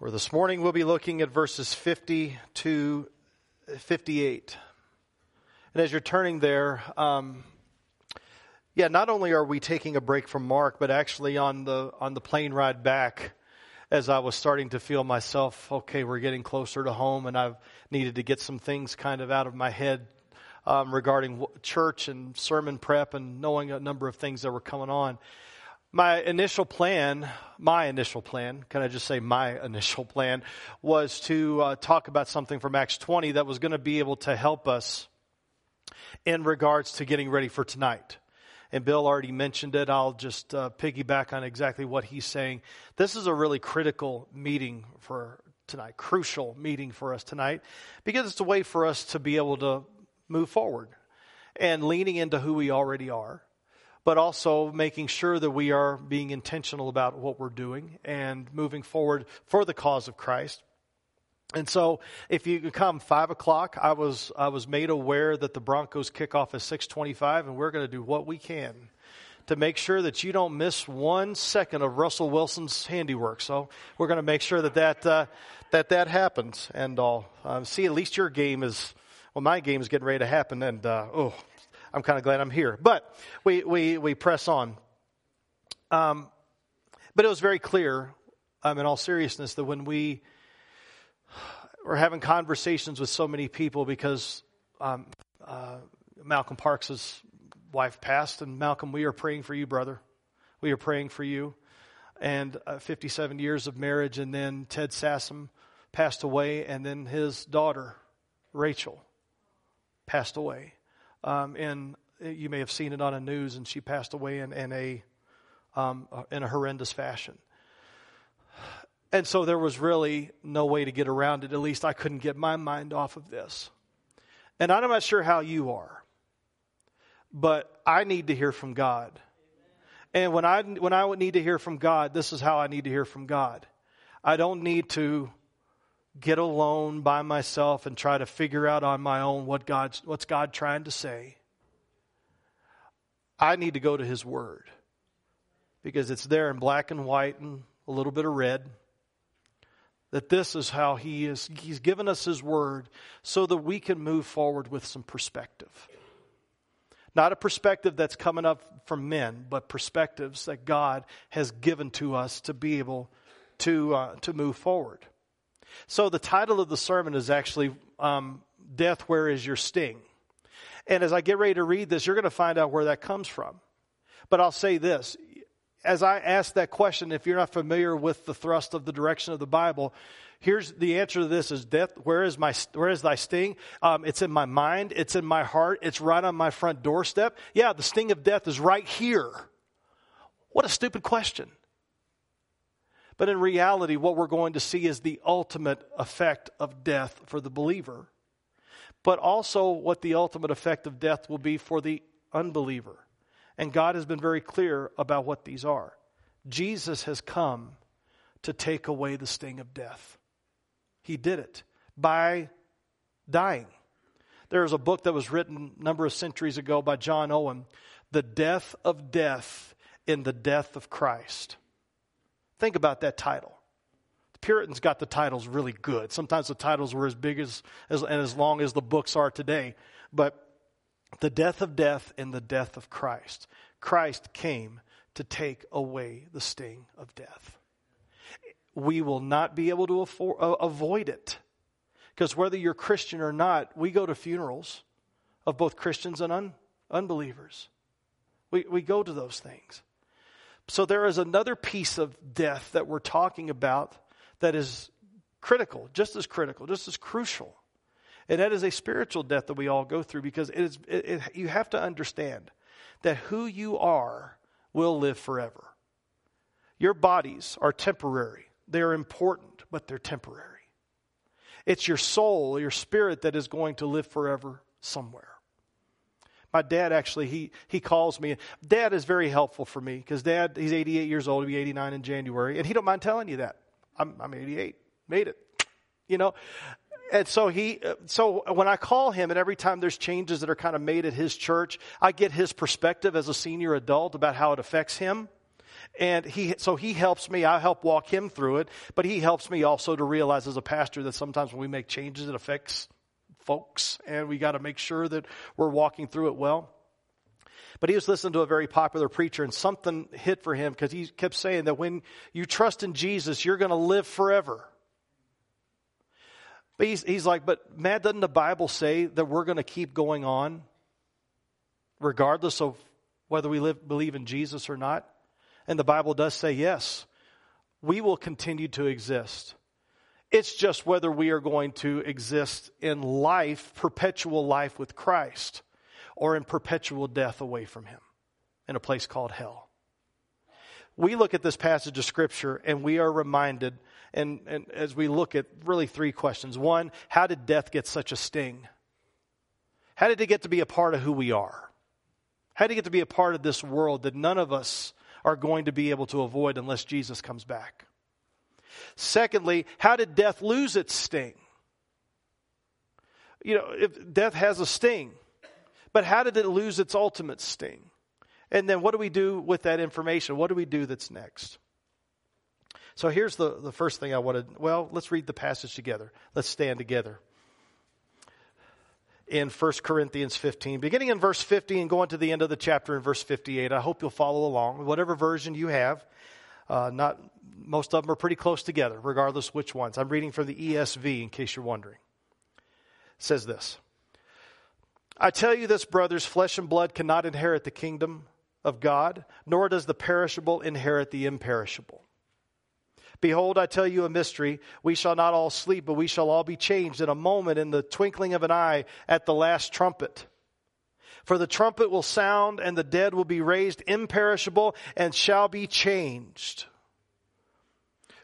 Where this morning we'll be looking at verses 50 to 58. And as you're turning there, um, yeah, not only are we taking a break from Mark, but actually on the on the plane ride back, as I was starting to feel myself, okay, we're getting closer to home, and I've needed to get some things kind of out of my head um, regarding church and sermon prep and knowing a number of things that were coming on my initial plan, my initial plan, can I just say my initial plan, was to uh, talk about something from Acts 20 that was going to be able to help us in regards to getting ready for tonight. And Bill already mentioned it. I'll just uh, piggyback on exactly what he's saying. This is a really critical meeting for tonight, crucial meeting for us tonight, because it's a way for us to be able to move forward and leaning into who we already are but also making sure that we are being intentional about what we're doing and moving forward for the cause of Christ. And so, if you come five o'clock, I was I was made aware that the Broncos kick off at six twenty-five, and we're going to do what we can to make sure that you don't miss one second of Russell Wilson's handiwork. So we're going to make sure that that uh, that that happens. And all uh, see, at least your game is well, my game is getting ready to happen, and uh, oh, I'm kind of glad I'm here. But we, we, we press on. Um, but it was very clear, um, in all seriousness, that when we were having conversations with so many people because um, uh, Malcolm Parks' wife passed, and Malcolm, we are praying for you, brother. We are praying for you. And uh, 57 years of marriage, and then Ted Sassam passed away, and then his daughter, Rachel, passed away um, and you may have seen it on the news, and she passed away in, in a um, in a horrendous fashion. And so there was really no way to get around it. At least I couldn't get my mind off of this. And I'm not sure how you are, but I need to hear from God. And when I when I need to hear from God, this is how I need to hear from God. I don't need to get alone by myself and try to figure out on my own what God's, what's God trying to say. I need to go to His Word because it's there in black and white and a little bit of red. That this is how He is, He's given us His Word so that we can move forward with some perspective. Not a perspective that's coming up from men, but perspectives that God has given to us to be able to, uh, to move forward. So the title of the sermon is actually um, Death, Where is Your Sting? And as I get ready to read this, you're going to find out where that comes from. But I'll say this. As I ask that question, if you're not familiar with the thrust of the direction of the Bible, here's the answer to this is death where is my where is thy sting um, it's in my mind it's in my heart it's right on my front doorstep yeah the sting of death is right here what a stupid question but in reality, what we're going to see is the ultimate effect of death for the believer, but also what the ultimate effect of death will be for the unbeliever. And God has been very clear about what these are. Jesus has come to take away the sting of death. He did it by dying. There is a book that was written a number of centuries ago by John Owen, The Death of Death in the Death of Christ. Think about that title. The Puritans got the titles really good. Sometimes the titles were as big as, as and as long as the books are today. But the death of death and the death of Christ. Christ came to take away the sting of death. We will not be able to afford, uh, avoid it. Because whether you're Christian or not, we go to funerals of both Christians and un, unbelievers. We, we go to those things. So there is another piece of death that we're talking about that is critical, just as critical, just as crucial. And that is a spiritual death that we all go through because it is, it, it, you have to understand that who you are will live forever. Your bodies are temporary, they're important, but they're temporary. It's your soul, your spirit that is going to live forever somewhere. My dad actually, he, he calls me. Dad is very helpful for me because dad, he's 88 years old. He'll be 89 in January. And he don't mind telling you that. I'm, I'm 88. Made it. You know? And so he, so when I call him and every time there's changes that are kind of made at his church, I get his perspective as a senior adult about how it affects him. And he, so he helps me. I help walk him through it, but he helps me also to realize as a pastor that sometimes when we make changes, it affects folks and we got to make sure that we're walking through it well. But he was listening to a very popular preacher and something hit for him because he kept saying that when you trust in Jesus, you're going to live forever. But he's, he's like, but man, doesn't the Bible say that we're going to keep going on regardless of whether we live, believe in Jesus or not? And the Bible does say, yes, we will continue to exist. It's just whether we are going to exist in life, perpetual life with Christ, or in perpetual death away from Him in a place called hell. We look at this passage of Scripture and we are reminded, and, and as we look at really three questions. One, how did death get such a sting? How did it get to be a part of who we are? How did it get to be a part of this world that none of us are going to be able to avoid unless Jesus comes back? Secondly, how did death lose its sting? You know, if death has a sting, but how did it lose its ultimate sting? And then what do we do with that information? What do we do that's next? So here's the, the first thing I wanted. Well, let's read the passage together. Let's stand together. In 1 Corinthians 15, beginning in verse 50 and going to the end of the chapter in verse 58. I hope you'll follow along, whatever version you have. Uh, not most of them are pretty close together, regardless which ones. I'm reading from the ESV in case you're wondering. It says this I tell you this, brothers, flesh and blood cannot inherit the kingdom of God, nor does the perishable inherit the imperishable. Behold, I tell you a mystery. We shall not all sleep, but we shall all be changed in a moment, in the twinkling of an eye, at the last trumpet. For the trumpet will sound, and the dead will be raised imperishable, and shall be changed.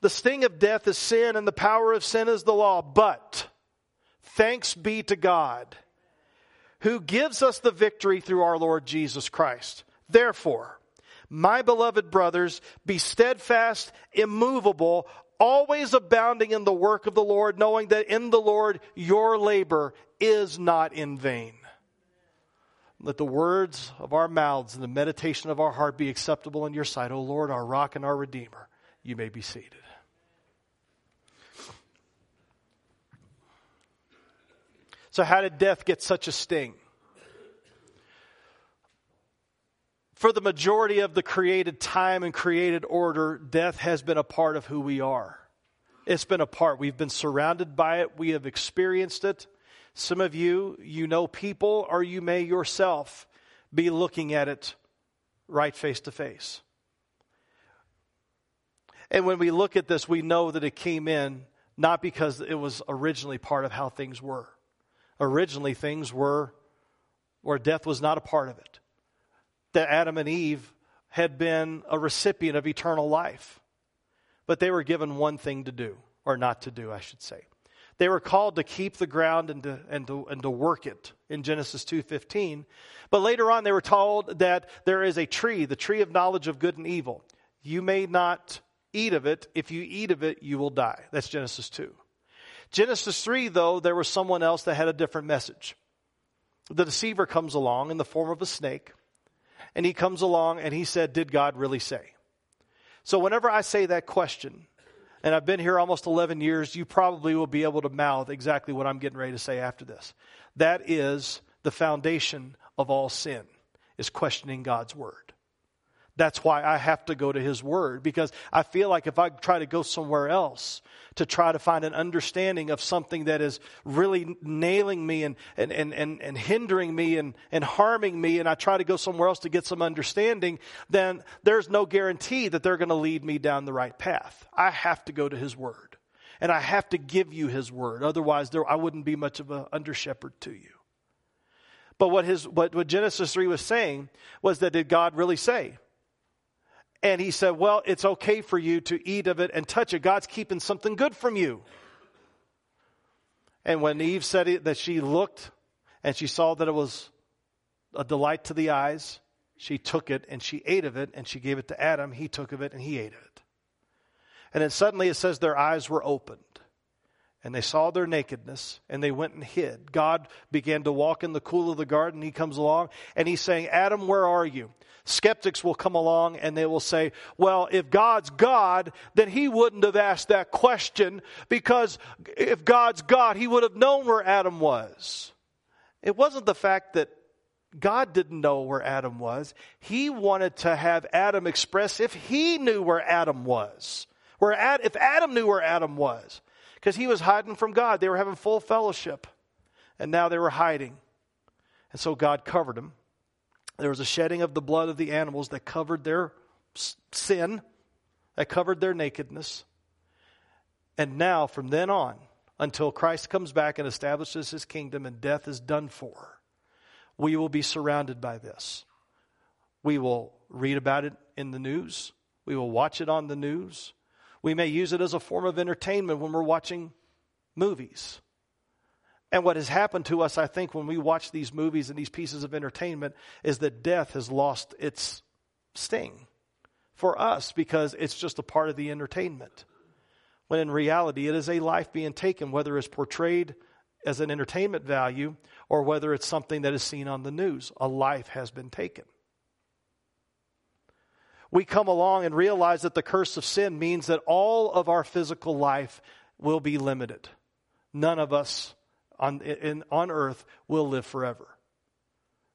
The sting of death is sin, and the power of sin is the law. But thanks be to God who gives us the victory through our Lord Jesus Christ. Therefore, my beloved brothers, be steadfast, immovable, always abounding in the work of the Lord, knowing that in the Lord your labor is not in vain. Let the words of our mouths and the meditation of our heart be acceptable in your sight, O Lord, our rock and our redeemer. You may be seated. So, how did death get such a sting? For the majority of the created time and created order, death has been a part of who we are. It's been a part. We've been surrounded by it, we have experienced it. Some of you, you know people, or you may yourself be looking at it right face to face. And when we look at this, we know that it came in not because it was originally part of how things were originally things were where death was not a part of it. That Adam and Eve had been a recipient of eternal life. But they were given one thing to do, or not to do, I should say. They were called to keep the ground and to, and to, and to work it in Genesis 2.15. But later on they were told that there is a tree, the tree of knowledge of good and evil. You may not eat of it. If you eat of it, you will die. That's Genesis 2. Genesis 3, though, there was someone else that had a different message. The deceiver comes along in the form of a snake, and he comes along and he said, Did God really say? So, whenever I say that question, and I've been here almost 11 years, you probably will be able to mouth exactly what I'm getting ready to say after this. That is the foundation of all sin, is questioning God's word. That's why I have to go to His Word because I feel like if I try to go somewhere else to try to find an understanding of something that is really nailing me and, and, and, and, and hindering me and, and harming me, and I try to go somewhere else to get some understanding, then there's no guarantee that they're going to lead me down the right path. I have to go to His Word. And I have to give you His Word. Otherwise, there, I wouldn't be much of an under shepherd to you. But what, his, what, what Genesis 3 was saying was that did God really say? And he said, Well, it's okay for you to eat of it and touch it. God's keeping something good from you. And when Eve said it, that she looked and she saw that it was a delight to the eyes, she took it and she ate of it and she gave it to Adam. He took of it and he ate of it. And then suddenly it says their eyes were opened and they saw their nakedness and they went and hid. God began to walk in the cool of the garden. He comes along and he's saying, Adam, where are you? Skeptics will come along and they will say, well, if God's God, then he wouldn't have asked that question because if God's God, he would have known where Adam was. It wasn't the fact that God didn't know where Adam was. He wanted to have Adam express if he knew where Adam was. Where Ad, if Adam knew where Adam was because he was hiding from God. They were having full fellowship, and now they were hiding. And so God covered them. There was a shedding of the blood of the animals that covered their sin, that covered their nakedness. And now, from then on, until Christ comes back and establishes his kingdom and death is done for, we will be surrounded by this. We will read about it in the news. We will watch it on the news. We may use it as a form of entertainment when we're watching movies. And what has happened to us, I think, when we watch these movies and these pieces of entertainment is that death has lost its sting for us because it's just a part of the entertainment. When in reality, it is a life being taken, whether it's portrayed as an entertainment value or whether it's something that is seen on the news. A life has been taken we come along and realize that the curse of sin means that all of our physical life will be limited. None of us on, in, on earth will live forever.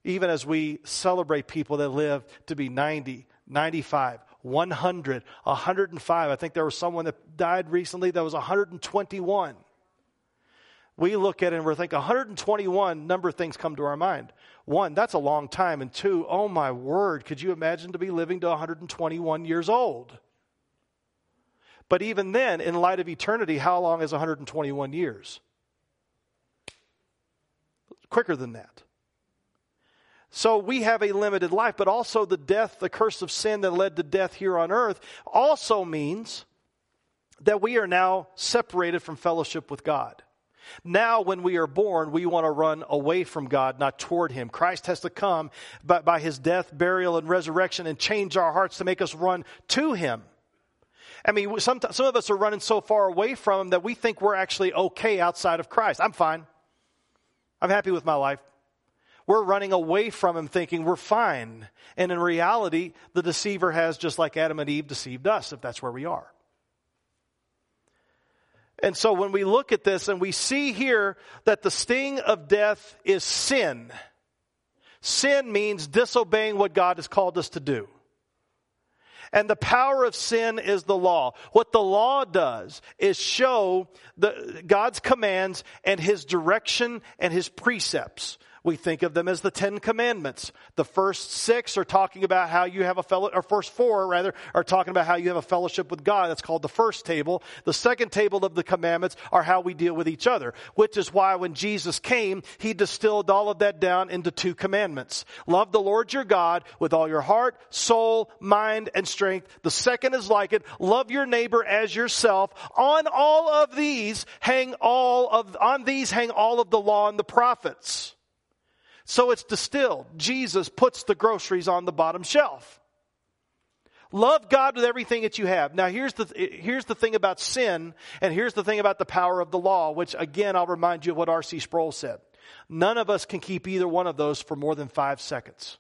Even as we celebrate people that live to be 90, 95, 100, 105. I think there was someone that died recently that was 121 we look at it and we're thinking 121 number of things come to our mind. One, that's a long time. And two, oh my word, could you imagine to be living to 121 years old? But even then, in light of eternity, how long is 121 years? Quicker than that. So we have a limited life, but also the death, the curse of sin that led to death here on earth also means that we are now separated from fellowship with God. Now, when we are born, we want to run away from God, not toward Him. Christ has to come by, by His death, burial, and resurrection and change our hearts to make us run to Him. I mean, some, some of us are running so far away from Him that we think we're actually okay outside of Christ. I'm fine. I'm happy with my life. We're running away from Him thinking we're fine. And in reality, the deceiver has, just like Adam and Eve, deceived us if that's where we are. And so when we look at this and we see here that the sting of death is sin, sin means disobeying what God has called us to do. And the power of sin is the law. What the law does is show the, God's commands and His direction and His precepts. We think of them as the Ten Commandments. The first six are talking about how you have a fellow, or first four rather, are talking about how you have a fellowship with God. That's called the first table. The second table of the commandments are how we deal with each other, which is why when Jesus came, He distilled all of that down into two commandments. Love the Lord your God with all your heart, soul, mind, and strength. The second is like it. Love your neighbor as yourself. On all of these hang all of, on these hang all of the law and the prophets. So it's distilled. Jesus puts the groceries on the bottom shelf. Love God with everything that you have. Now here's the, here's the thing about sin, and here's the thing about the power of the law, which again, I'll remind you of what R.C. Sproul said. None of us can keep either one of those for more than five seconds.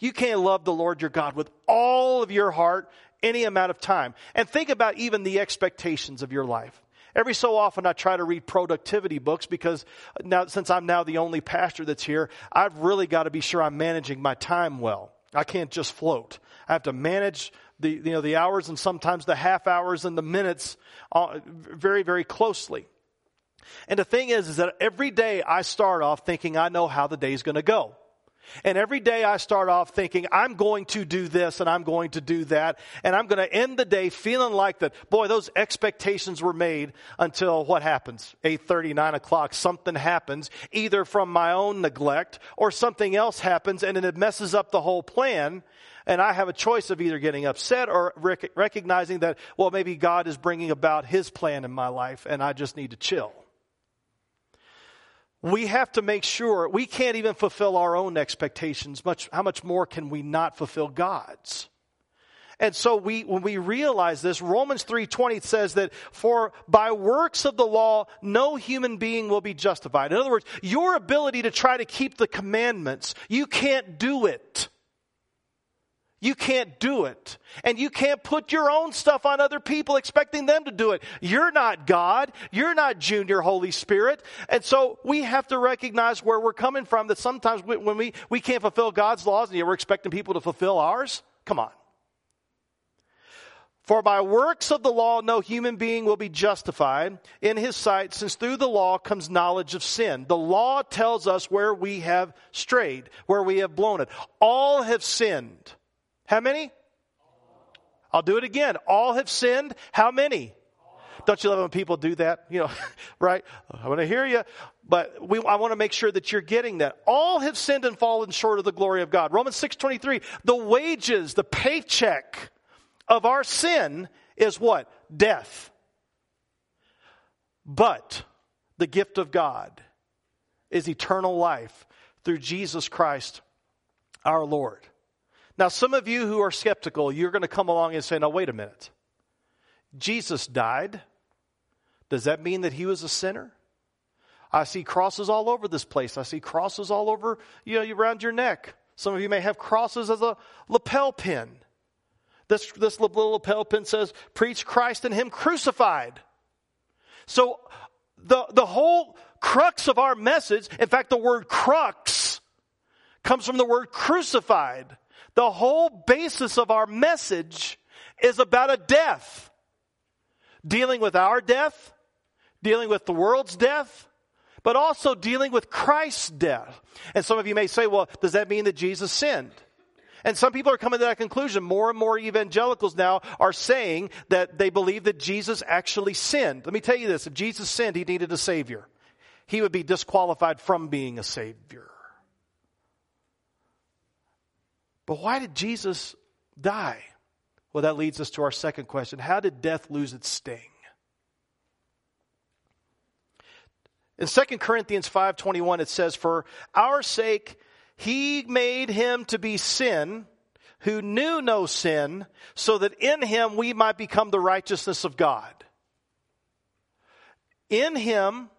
You can't love the Lord your God with all of your heart any amount of time. And think about even the expectations of your life. Every so often I try to read productivity books because now, since I'm now the only pastor that's here, I've really got to be sure I'm managing my time well. I can't just float. I have to manage the, you know, the hours and sometimes the half hours and the minutes uh, very, very closely. And the thing is, is that every day I start off thinking I know how the day's going to go. And every day I start off thinking, I'm going to do this and I'm going to do that. And I'm going to end the day feeling like that, boy, those expectations were made until what happens? 8.30, 9 o'clock, something happens, either from my own neglect or something else happens and it messes up the whole plan. And I have a choice of either getting upset or rec- recognizing that, well, maybe God is bringing about his plan in my life and I just need to chill we have to make sure we can't even fulfill our own expectations much how much more can we not fulfill god's? And so we when we realize this romans 3.20 says that for by works of the law no human being will be justified. In other words your ability to try to keep the commandments you can't do it you can't do it. And you can't put your own stuff on other people expecting them to do it. You're not God. You're not Junior Holy Spirit. And so we have to recognize where we're coming from that sometimes when we, we can't fulfill God's laws and yet we're expecting people to fulfill ours. Come on. For by works of the law, no human being will be justified in his sight, since through the law comes knowledge of sin. The law tells us where we have strayed, where we have blown it. All have sinned how many? I'll do it again. All have sinned. How many? Don't you love when people do that? You know, right? I want to hear you, but we, I want to make sure that you're getting that. All have sinned and fallen short of the glory of God. Romans 6.23, the wages, the paycheck of our sin is what? Death. But the gift of God is eternal life through Jesus Christ our Lord. Now, some of you who are skeptical, you're going to come along and say, now, wait a minute. Jesus died. Does that mean that he was a sinner? I see crosses all over this place. I see crosses all over, you know, around your neck. Some of you may have crosses as a lapel pin. This, this little lapel pin says, preach Christ and him crucified. So the, the whole crux of our message, in fact, the word crux comes from the word crucified. The whole basis of our message is about a death. Dealing with our death, dealing with the world's death, but also dealing with Christ's death. And some of you may say, well, does that mean that Jesus sinned? And some people are coming to that conclusion. More and more evangelicals now are saying that they believe that Jesus actually sinned. Let me tell you this. If Jesus sinned, he needed a savior. He would be disqualified from being a savior. But why did Jesus die? Well, that leads us to our second question. How did death lose its sting? In 2 Corinthians 5:21 it says for our sake he made him to be sin who knew no sin so that in him we might become the righteousness of God. In him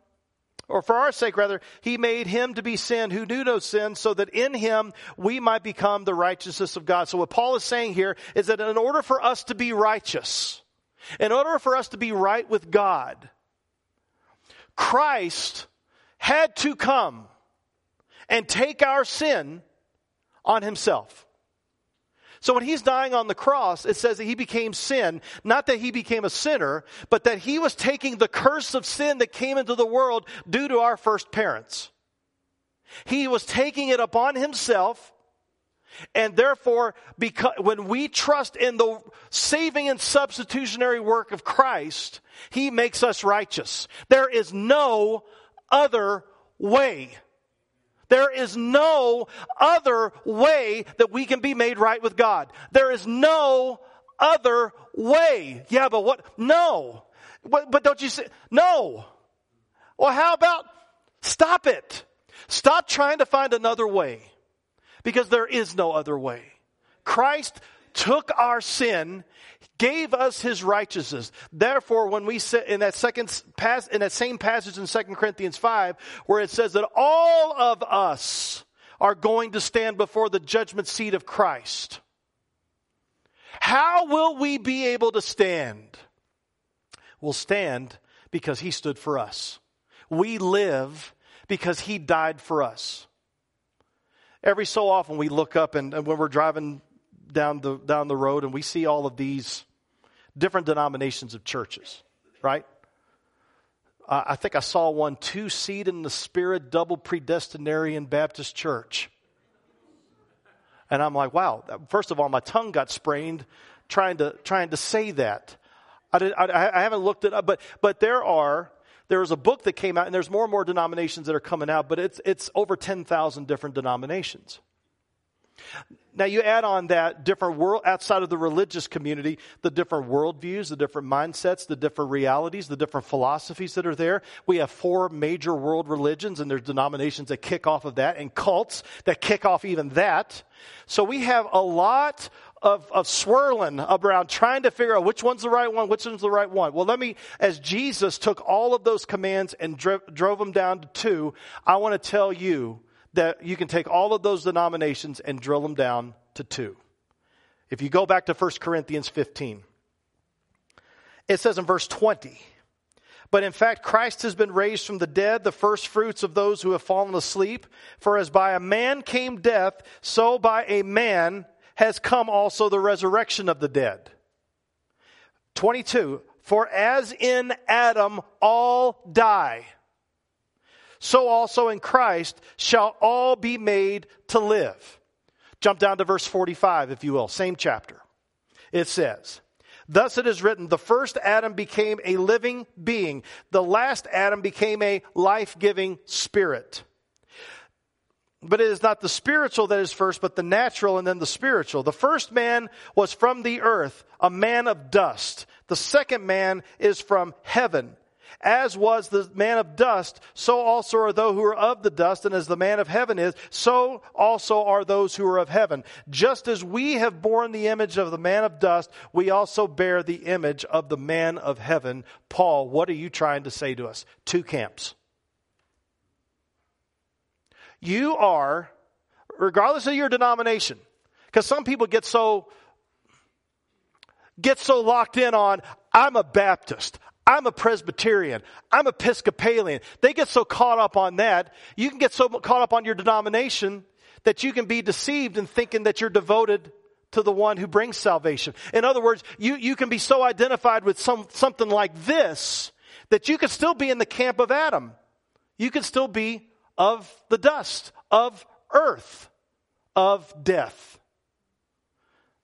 or for our sake rather, he made him to be sin who knew no sin so that in him we might become the righteousness of God. So what Paul is saying here is that in order for us to be righteous, in order for us to be right with God, Christ had to come and take our sin on himself. So when he's dying on the cross, it says that he became sin, not that he became a sinner, but that he was taking the curse of sin that came into the world due to our first parents. He was taking it upon himself. And therefore, because, when we trust in the saving and substitutionary work of Christ, He makes us righteous. There is no other way. There is no other way that we can be made right with God. There is no other way. Yeah, but what? No. But, but don't you say, no. Well, how about stop it? Stop trying to find another way because there is no other way. Christ took our sin, gave us his righteousness. Therefore, when we sit in that second pass, in that same passage in 2 Corinthians 5, where it says that all of us are going to stand before the judgment seat of Christ. How will we be able to stand? We'll stand because he stood for us. We live because he died for us. Every so often we look up and, and when we're driving down the, down the road and we see all of these different denominations of churches, right? Uh, I think I saw one two seed in the spirit, double predestinarian Baptist church. And I'm like, wow, first of all, my tongue got sprained trying to, trying to say that. I, did, I, I haven't looked it up, but, but there are, there's a book that came out and there's more and more denominations that are coming out, but it's, it's over 10,000 different denominations. Now you add on that different world outside of the religious community, the different worldviews, the different mindsets, the different realities, the different philosophies that are there. We have four major world religions and there's denominations that kick off of that and cults that kick off even that. So we have a lot of, of swirling around trying to figure out which one's the right one, which one's the right one. Well, let me, as Jesus took all of those commands and dro- drove them down to two, I want to tell you that you can take all of those denominations and drill them down to two. If you go back to 1 Corinthians 15, it says in verse 20, but in fact, Christ has been raised from the dead, the first fruits of those who have fallen asleep. For as by a man came death, so by a man has come also the resurrection of the dead. 22. For as in Adam all die, so also in Christ shall all be made to live. Jump down to verse 45, if you will, same chapter. It says, Thus it is written, the first Adam became a living being. The last Adam became a life giving spirit. But it is not the spiritual that is first, but the natural and then the spiritual. The first man was from the earth, a man of dust. The second man is from heaven. As was the man of dust, so also are those who are of the dust, and as the man of heaven is, so also are those who are of heaven. Just as we have borne the image of the man of dust, we also bear the image of the man of heaven. Paul, what are you trying to say to us? Two camps. You are, regardless of your denomination, because some people get so get so locked in on I'm a Baptist, I'm a Presbyterian. I'm Episcopalian. They get so caught up on that. You can get so caught up on your denomination that you can be deceived in thinking that you're devoted to the one who brings salvation. In other words, you, you can be so identified with some, something like this that you could still be in the camp of Adam. You could still be of the dust, of earth, of death.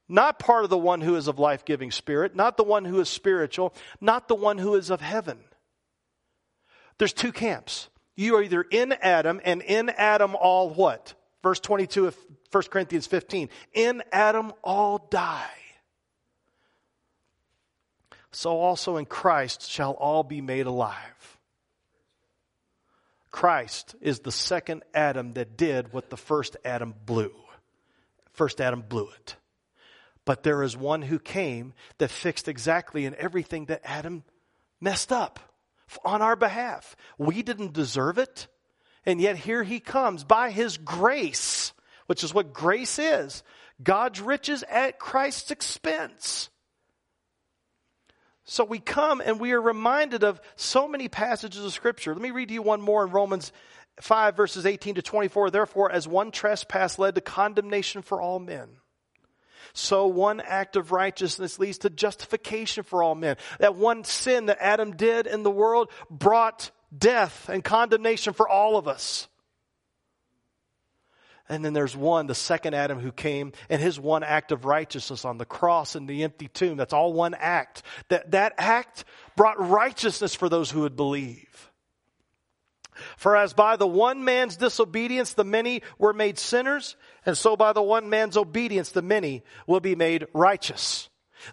Not part of the one who is of life giving spirit, not the one who is spiritual, not the one who is of heaven. There's two camps. You are either in Adam, and in Adam all what? Verse 22 of 1 Corinthians 15. In Adam all die. So also in Christ shall all be made alive. Christ is the second Adam that did what the first Adam blew. First Adam blew it. But there is one who came that fixed exactly in everything that Adam messed up on our behalf. We didn't deserve it. And yet here he comes by his grace, which is what grace is God's riches at Christ's expense. So we come and we are reminded of so many passages of Scripture. Let me read to you one more in Romans 5, verses 18 to 24. Therefore, as one trespass led to condemnation for all men so one act of righteousness leads to justification for all men. That one sin that Adam did in the world brought death and condemnation for all of us. And then there's one, the second Adam who came and his one act of righteousness on the cross and the empty tomb. That's all one act. That, that act brought righteousness for those who would believe. For as by the one man's disobedience the many were made sinners, and so by the one man's obedience the many will be made righteous.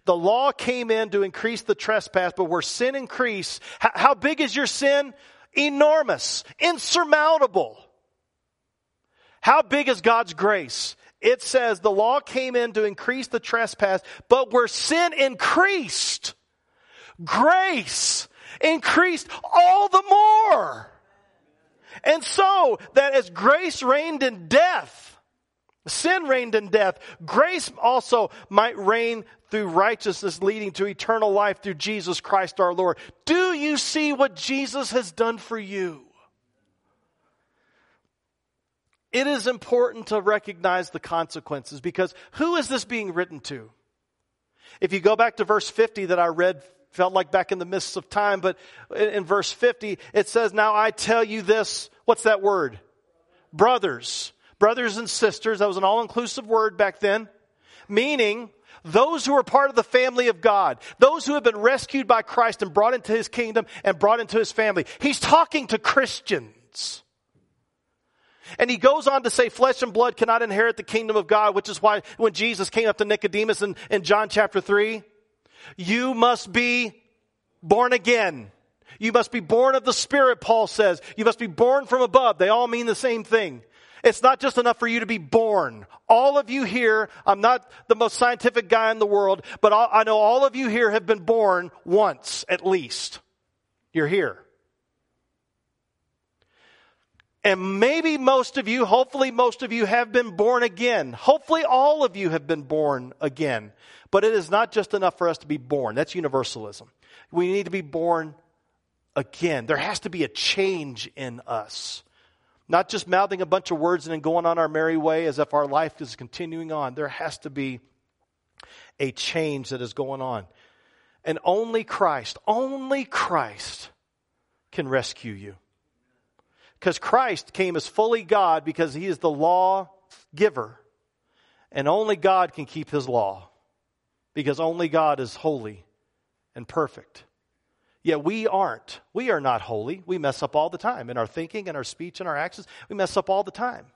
The law came in to increase the trespass, but where sin increased, how big is your sin? Enormous, insurmountable. How big is God's grace? It says the law came in to increase the trespass, but where sin increased, grace increased all the more. And so that as grace reigned in death, sin reigned in death, grace also might reign through righteousness leading to eternal life through Jesus Christ our Lord. Do you see what Jesus has done for you? It is important to recognize the consequences because who is this being written to? If you go back to verse 50 that I read felt like back in the midst of time, but in verse 50, it says, Now I tell you this. What's that word? Brothers. Brothers and sisters, that was an all inclusive word back then, meaning those who are part of the family of God, those who have been rescued by Christ and brought into his kingdom and brought into his family. He's talking to Christians. And he goes on to say, flesh and blood cannot inherit the kingdom of God, which is why when Jesus came up to Nicodemus in, in John chapter 3, you must be born again. You must be born of the Spirit, Paul says. You must be born from above. They all mean the same thing. It's not just enough for you to be born. All of you here, I'm not the most scientific guy in the world, but I know all of you here have been born once at least. You're here. And maybe most of you, hopefully most of you have been born again. Hopefully all of you have been born again. But it is not just enough for us to be born. That's universalism. We need to be born again. There has to be a change in us. Not just mouthing a bunch of words and then going on our merry way as if our life is continuing on. There has to be a change that is going on. And only Christ, only Christ can rescue you. Because Christ came as fully God because he is the law giver. And only God can keep his law. Because only God is holy and perfect. Yet we aren't. We are not holy. We mess up all the time in our thinking and our speech and our actions. We mess up all the time.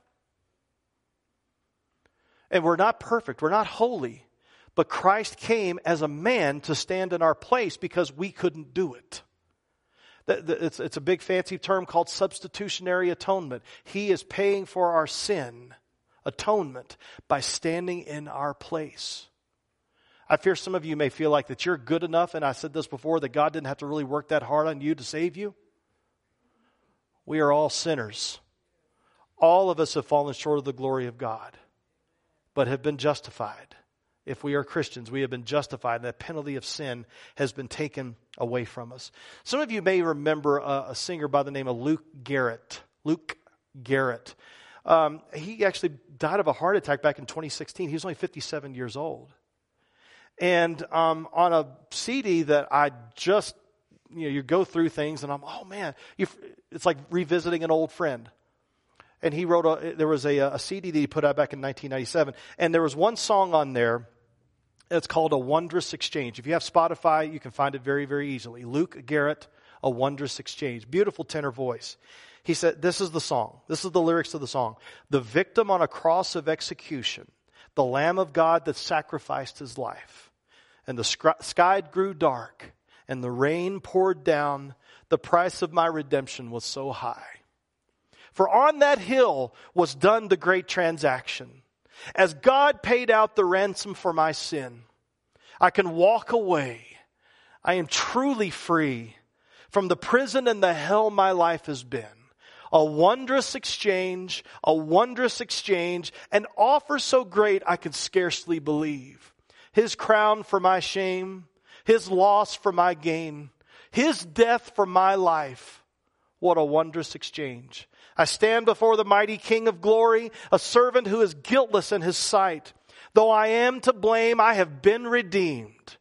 And we're not perfect. We're not holy. But Christ came as a man to stand in our place because we couldn't do it. It's a big fancy term called substitutionary atonement. He is paying for our sin, atonement, by standing in our place. I fear some of you may feel like that you're good enough, and I said this before, that God didn't have to really work that hard on you to save you. We are all sinners. All of us have fallen short of the glory of God, but have been justified. If we are Christians, we have been justified, and that penalty of sin has been taken away from us. Some of you may remember a, a singer by the name of Luke Garrett. Luke Garrett. Um, he actually died of a heart attack back in 2016. He was only 57 years old. And um, on a CD that I just, you know, you go through things and I'm, oh man, it's like revisiting an old friend. And he wrote a, there was a, a CD that he put out back in 1997. And there was one song on there it's called A Wondrous Exchange. If you have Spotify, you can find it very, very easily. Luke Garrett, A Wondrous Exchange. Beautiful tenor voice. He said, This is the song. This is the lyrics of the song. The victim on a cross of execution, the Lamb of God that sacrificed his life and the sky grew dark, and the rain poured down. The price of my redemption was so high. For on that hill was done the great transaction. As God paid out the ransom for my sin, I can walk away. I am truly free from the prison and the hell my life has been. A wondrous exchange, a wondrous exchange, an offer so great I can scarcely believe. His crown for my shame, His loss for my gain, His death for my life. What a wondrous exchange. I stand before the mighty King of glory, a servant who is guiltless in His sight. Though I am to blame, I have been redeemed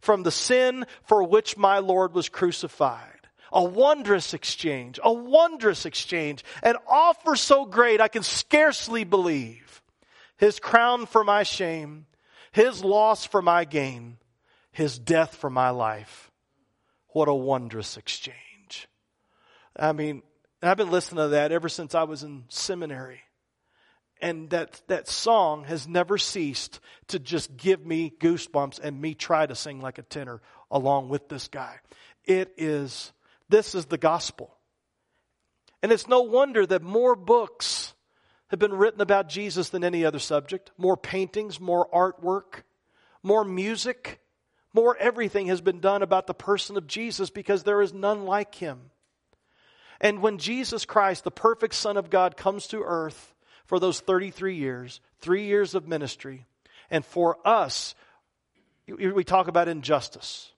from the sin for which my Lord was crucified. A wondrous exchange, a wondrous exchange, an offer so great I can scarcely believe. His crown for my shame, his loss for my gain, His death for my life. What a wondrous exchange. I mean, I've been listening to that ever since I was in seminary. And that, that song has never ceased to just give me goosebumps and me try to sing like a tenor along with this guy. It is, this is the gospel. And it's no wonder that more books have been written about Jesus than any other subject. More paintings, more artwork, more music, more everything has been done about the person of Jesus because there is none like him. And when Jesus Christ, the perfect Son of God, comes to earth for those 33 years, three years of ministry, and for us, we talk about injustice.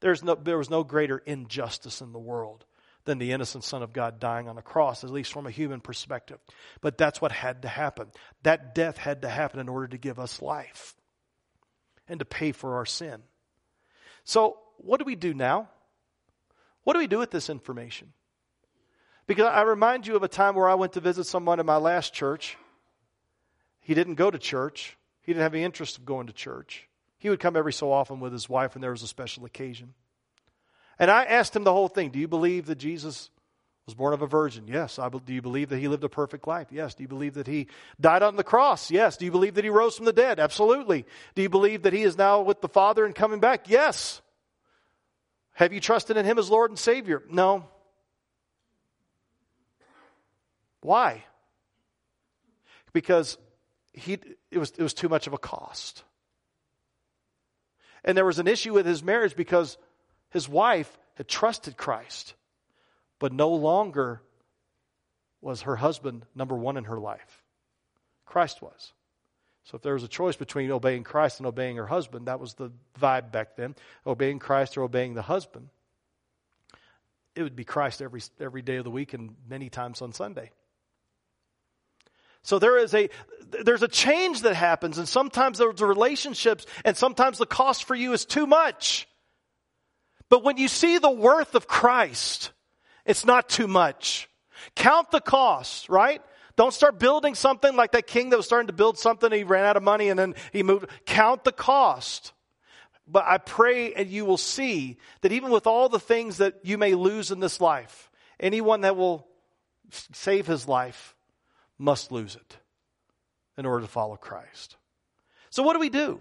There's no, there was no greater injustice in the world than the innocent Son of God dying on a cross, at least from a human perspective. But that's what had to happen. That death had to happen in order to give us life and to pay for our sin. So, what do we do now? What do we do with this information? Because I remind you of a time where I went to visit someone in my last church. He didn't go to church, he didn't have any interest of going to church. He would come every so often with his wife when there was a special occasion. And I asked him the whole thing Do you believe that Jesus was born of a virgin? Yes. I, do you believe that he lived a perfect life? Yes. Do you believe that he died on the cross? Yes. Do you believe that he rose from the dead? Absolutely. Do you believe that he is now with the Father and coming back? Yes. Have you trusted in him as Lord and Savior? No. Why? Because he, it, was, it was too much of a cost. And there was an issue with his marriage because his wife had trusted Christ, but no longer was her husband number one in her life. Christ was. So if there was a choice between obeying Christ and obeying her husband, that was the vibe back then obeying Christ or obeying the husband. It would be Christ every, every day of the week and many times on Sunday. So there is a, there's a change that happens and sometimes there's relationships and sometimes the cost for you is too much. But when you see the worth of Christ, it's not too much. Count the cost, right? Don't start building something like that king that was starting to build something. He ran out of money and then he moved. Count the cost. But I pray and you will see that even with all the things that you may lose in this life, anyone that will save his life must lose it in order to follow Christ. So, what do we do?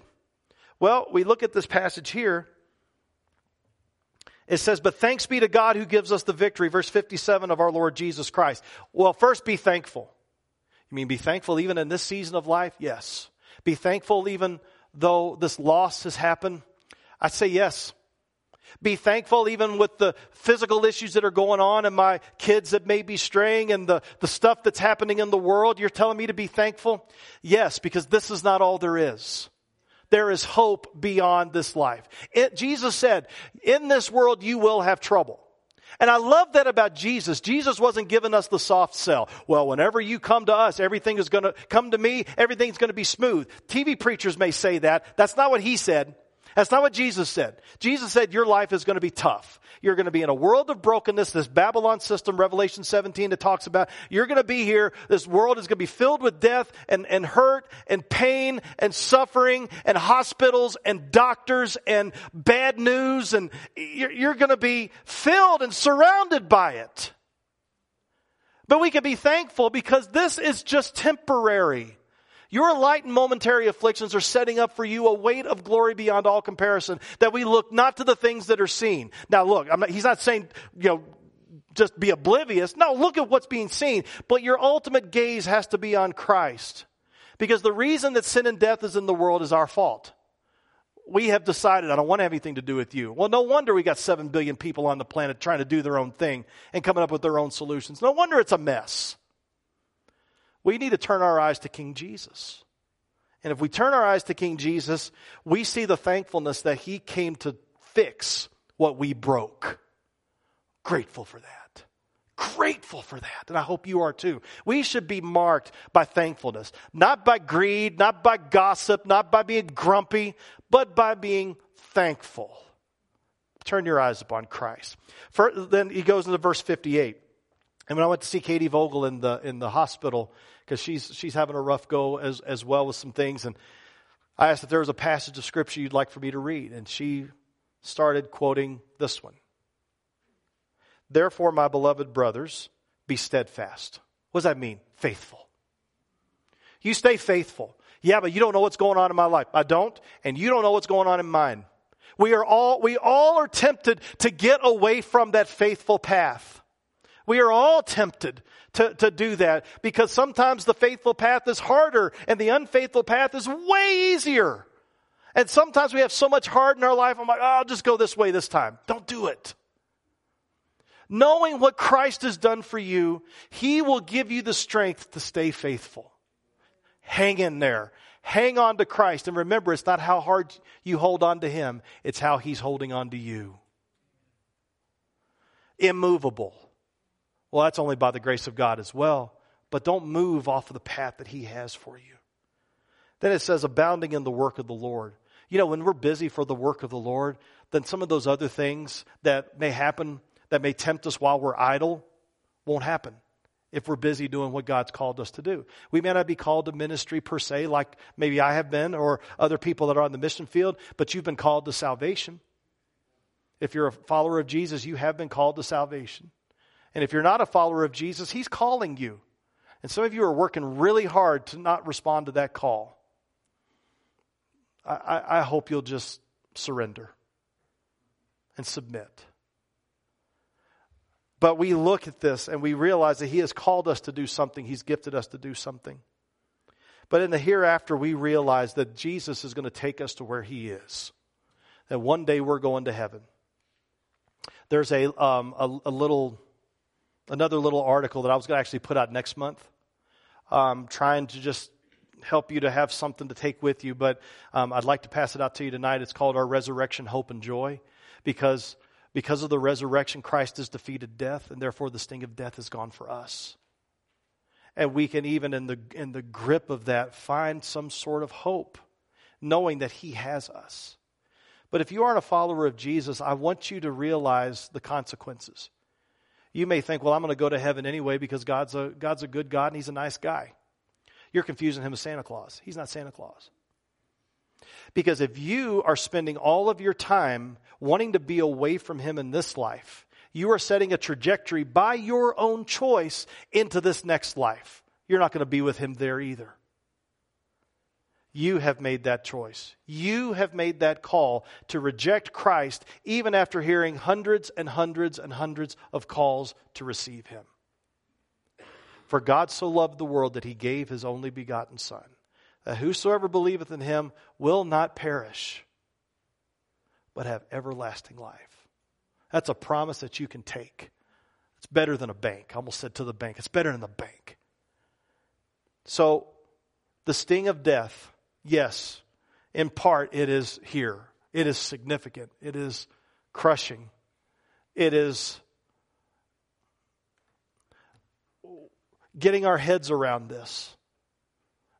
Well, we look at this passage here. It says, But thanks be to God who gives us the victory, verse 57 of our Lord Jesus Christ. Well, first be thankful. You mean be thankful even in this season of life? Yes. Be thankful even though this loss has happened? I say yes. Be thankful even with the physical issues that are going on and my kids that may be straying and the, the stuff that's happening in the world. You're telling me to be thankful? Yes, because this is not all there is. There is hope beyond this life. It, Jesus said, in this world you will have trouble. And I love that about Jesus. Jesus wasn't giving us the soft sell. Well, whenever you come to us, everything is going to come to me, everything's going to be smooth. TV preachers may say that. That's not what he said. That's not what Jesus said. Jesus said your life is going to be tough. You're going to be in a world of brokenness, this Babylon system, Revelation 17 that talks about. You're going to be here. This world is going to be filled with death and, and hurt and pain and suffering and hospitals and doctors and bad news. And you're, you're going to be filled and surrounded by it. But we can be thankful because this is just temporary. Your light and momentary afflictions are setting up for you a weight of glory beyond all comparison that we look not to the things that are seen. Now look, not, he's not saying, you know, just be oblivious. No, look at what's being seen. But your ultimate gaze has to be on Christ. Because the reason that sin and death is in the world is our fault. We have decided, I don't want to have anything to do with you. Well, no wonder we got seven billion people on the planet trying to do their own thing and coming up with their own solutions. No wonder it's a mess. We need to turn our eyes to King Jesus. And if we turn our eyes to King Jesus, we see the thankfulness that he came to fix what we broke. Grateful for that. Grateful for that. And I hope you are too. We should be marked by thankfulness, not by greed, not by gossip, not by being grumpy, but by being thankful. Turn your eyes upon Christ. For, then he goes into verse 58. And when I went to see Katie Vogel in the in the hospital, because she's she's having a rough go as as well with some things, and I asked if there was a passage of scripture you'd like for me to read, and she started quoting this one. Therefore, my beloved brothers, be steadfast. What does that mean? Faithful. You stay faithful. Yeah, but you don't know what's going on in my life. I don't, and you don't know what's going on in mine. We are all we all are tempted to get away from that faithful path. We are all tempted to, to do that because sometimes the faithful path is harder and the unfaithful path is way easier. And sometimes we have so much hard in our life, I'm like, oh, I'll just go this way this time. Don't do it. Knowing what Christ has done for you, He will give you the strength to stay faithful. Hang in there. Hang on to Christ. And remember, it's not how hard you hold on to Him, it's how He's holding on to you. Immovable well, that's only by the grace of God as well. But don't move off of the path that He has for you. Then it says, abounding in the work of the Lord. You know, when we're busy for the work of the Lord, then some of those other things that may happen, that may tempt us while we're idle, Won't happen if we're busy doing what God's called us to do. We may not be called to ministry per se, like maybe I have been, or other people that are on the mission field, but you've been called to salvation. If you're a follower of Jesus, you have been called to salvation. And if you're not a follower of Jesus, He's calling you. And some of you are working really hard to not respond to that call. I, I, I hope you'll just surrender and submit. But we look at this and we realize that He has called us to do something, He's gifted us to do something. But in the hereafter, we realize that Jesus is going to take us to where He is. That one day we're going to heaven. There's a, um, a, a, little, another little article that I was going to actually put out next month, um, trying to just help you to have something to take with you. But um, I'd like to pass it out to you tonight. It's called Our Resurrection, Hope, and Joy, because because of the resurrection, Christ has defeated death, and therefore the sting of death is gone for us. And we can even, in the, in the grip of that, find some sort of hope, knowing that He has us. But if you aren't a follower of Jesus, I want you to realize the consequences. You may think, well, I'm going to go to heaven anyway because God's a, God's a good God and He's a nice guy. You're confusing Him with Santa Claus. He's not Santa Claus. Because if you are spending all of your time wanting to be away from Him in this life, you are setting a trajectory by your own choice into this next life. You're not going to be with Him there either. You have made that choice. You have made that call to reject Christ even after hearing hundreds and hundreds and hundreds of calls to receive Him. For God so loved the world that He gave His only begotten Son that whosoever believeth in him will not perish, but have everlasting life. That's a promise that you can take. It's better than a bank. I almost said to the bank, it's better than the bank. So, the sting of death, yes, in part it is here. It is significant. It is crushing. It is getting our heads around this.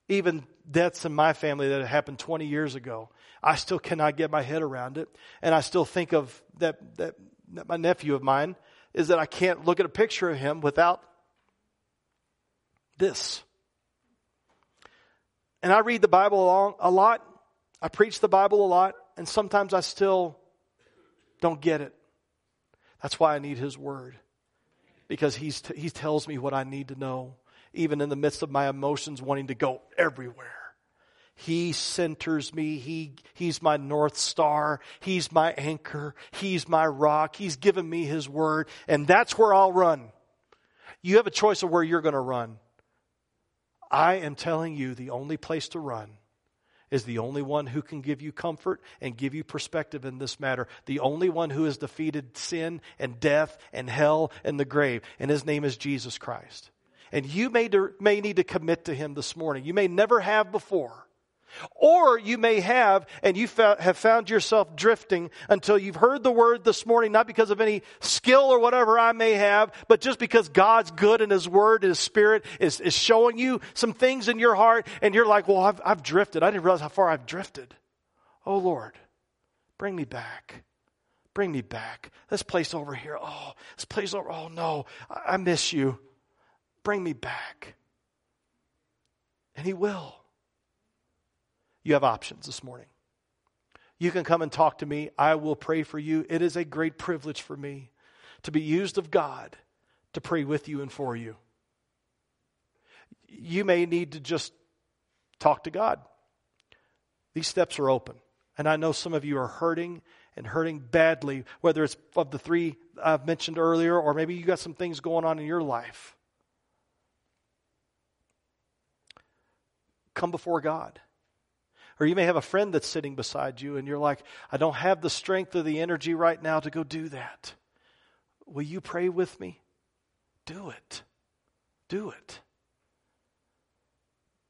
Even deaths in my family that happened 20 years ago. I still cannot get my head around it. And I still think of that, that, that my nephew of mine is that I can't look at a picture of him without this. And I read the Bible a lot. I preach the Bible a lot, and sometimes I still don't get it. That's why I need His Word, because he's t- He tells me what I need to know, even in the midst of my emotions wanting to go everywhere. He centers me. He, he's my North Star. He's my anchor. He's my rock. He's given me His word. And that's where I'll run. You have a choice of where you're going to run. I am telling you the only place to run is the only one who can give you comfort and give you perspective in this matter. The only one who has defeated sin and death and hell and the grave. And his name is Jesus Christ. And you may, may need to commit to him this morning. You may never have before. Or you may have, and you have found yourself drifting until you've heard the word this morning, not because of any skill or whatever I may have, but just because God's good and His word, and His spirit is, is showing you some things in your heart, and you're like, well, I've, I've drifted. I didn't realize how far I've drifted. Oh, Lord, bring me back. Bring me back. This place over here. Oh, this place over. Oh, no, I, I miss you. Bring me back. And He will you have options this morning. You can come and talk to me. I will pray for you. It is a great privilege for me to be used of God to pray with you and for you. You may need to just talk to God. These steps are open. And I know some of you are hurting and hurting badly, whether it's of the three I've mentioned earlier, or maybe you got some things going on in your life. Come before God. Or you may have a friend that's sitting beside you and you're like, I don't have the strength or the energy right now to go do that. Will you pray with me? Do it. Do it.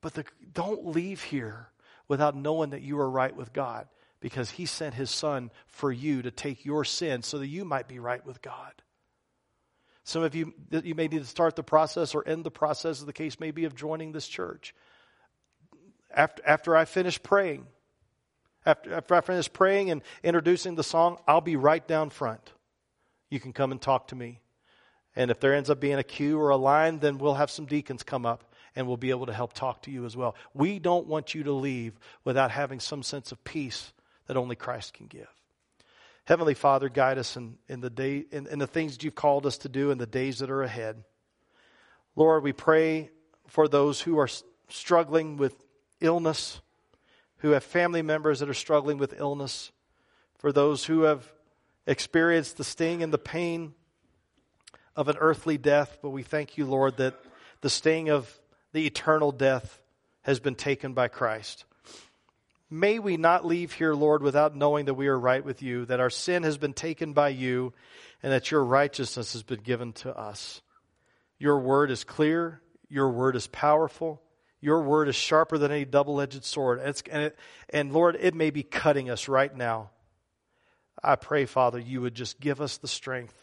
But the, don't leave here without knowing that you are right with God because He sent His Son for you to take your sin so that you might be right with God. Some of you, you may need to start the process or end the process, as the case may be, of joining this church after, after I finish praying, after, after I finish praying and introducing the song, I'll be right down front. You can come and talk to me. And if there ends up being a queue or a line, then we'll have some deacons come up and we'll be able to help talk to you as well. We don't want you to leave without having some sense of peace that only Christ can give. Heavenly Father, guide us in, in the day in, in the things that you've called us to do in the days that are ahead. Lord, we pray for those who are struggling with illness, who have family members that are struggling with illness, for those who have experienced the sting and the pain of an earthly death, but we thank you, Lord, that the sting of the eternal death has been taken by Christ. May we not leave here, Lord, without knowing that we are right with you, that our sin has been taken by you, and that your righteousness has been given to us. Your word is clear, your word is powerful, your word is sharper than any double edged sword. And, and, it, and Lord, it may be cutting us right now. I pray, Father, you would just give us the strength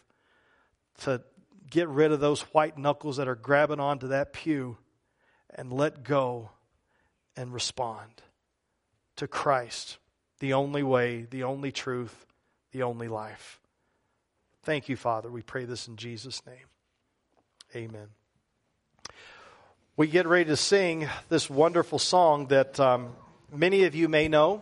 to get rid of those white knuckles that are grabbing onto that pew and let go and respond to Christ, the only way, the only truth, the only life. Thank you, Father. We pray this in Jesus' name. Amen. We get ready to sing this wonderful song that um, many of you may know.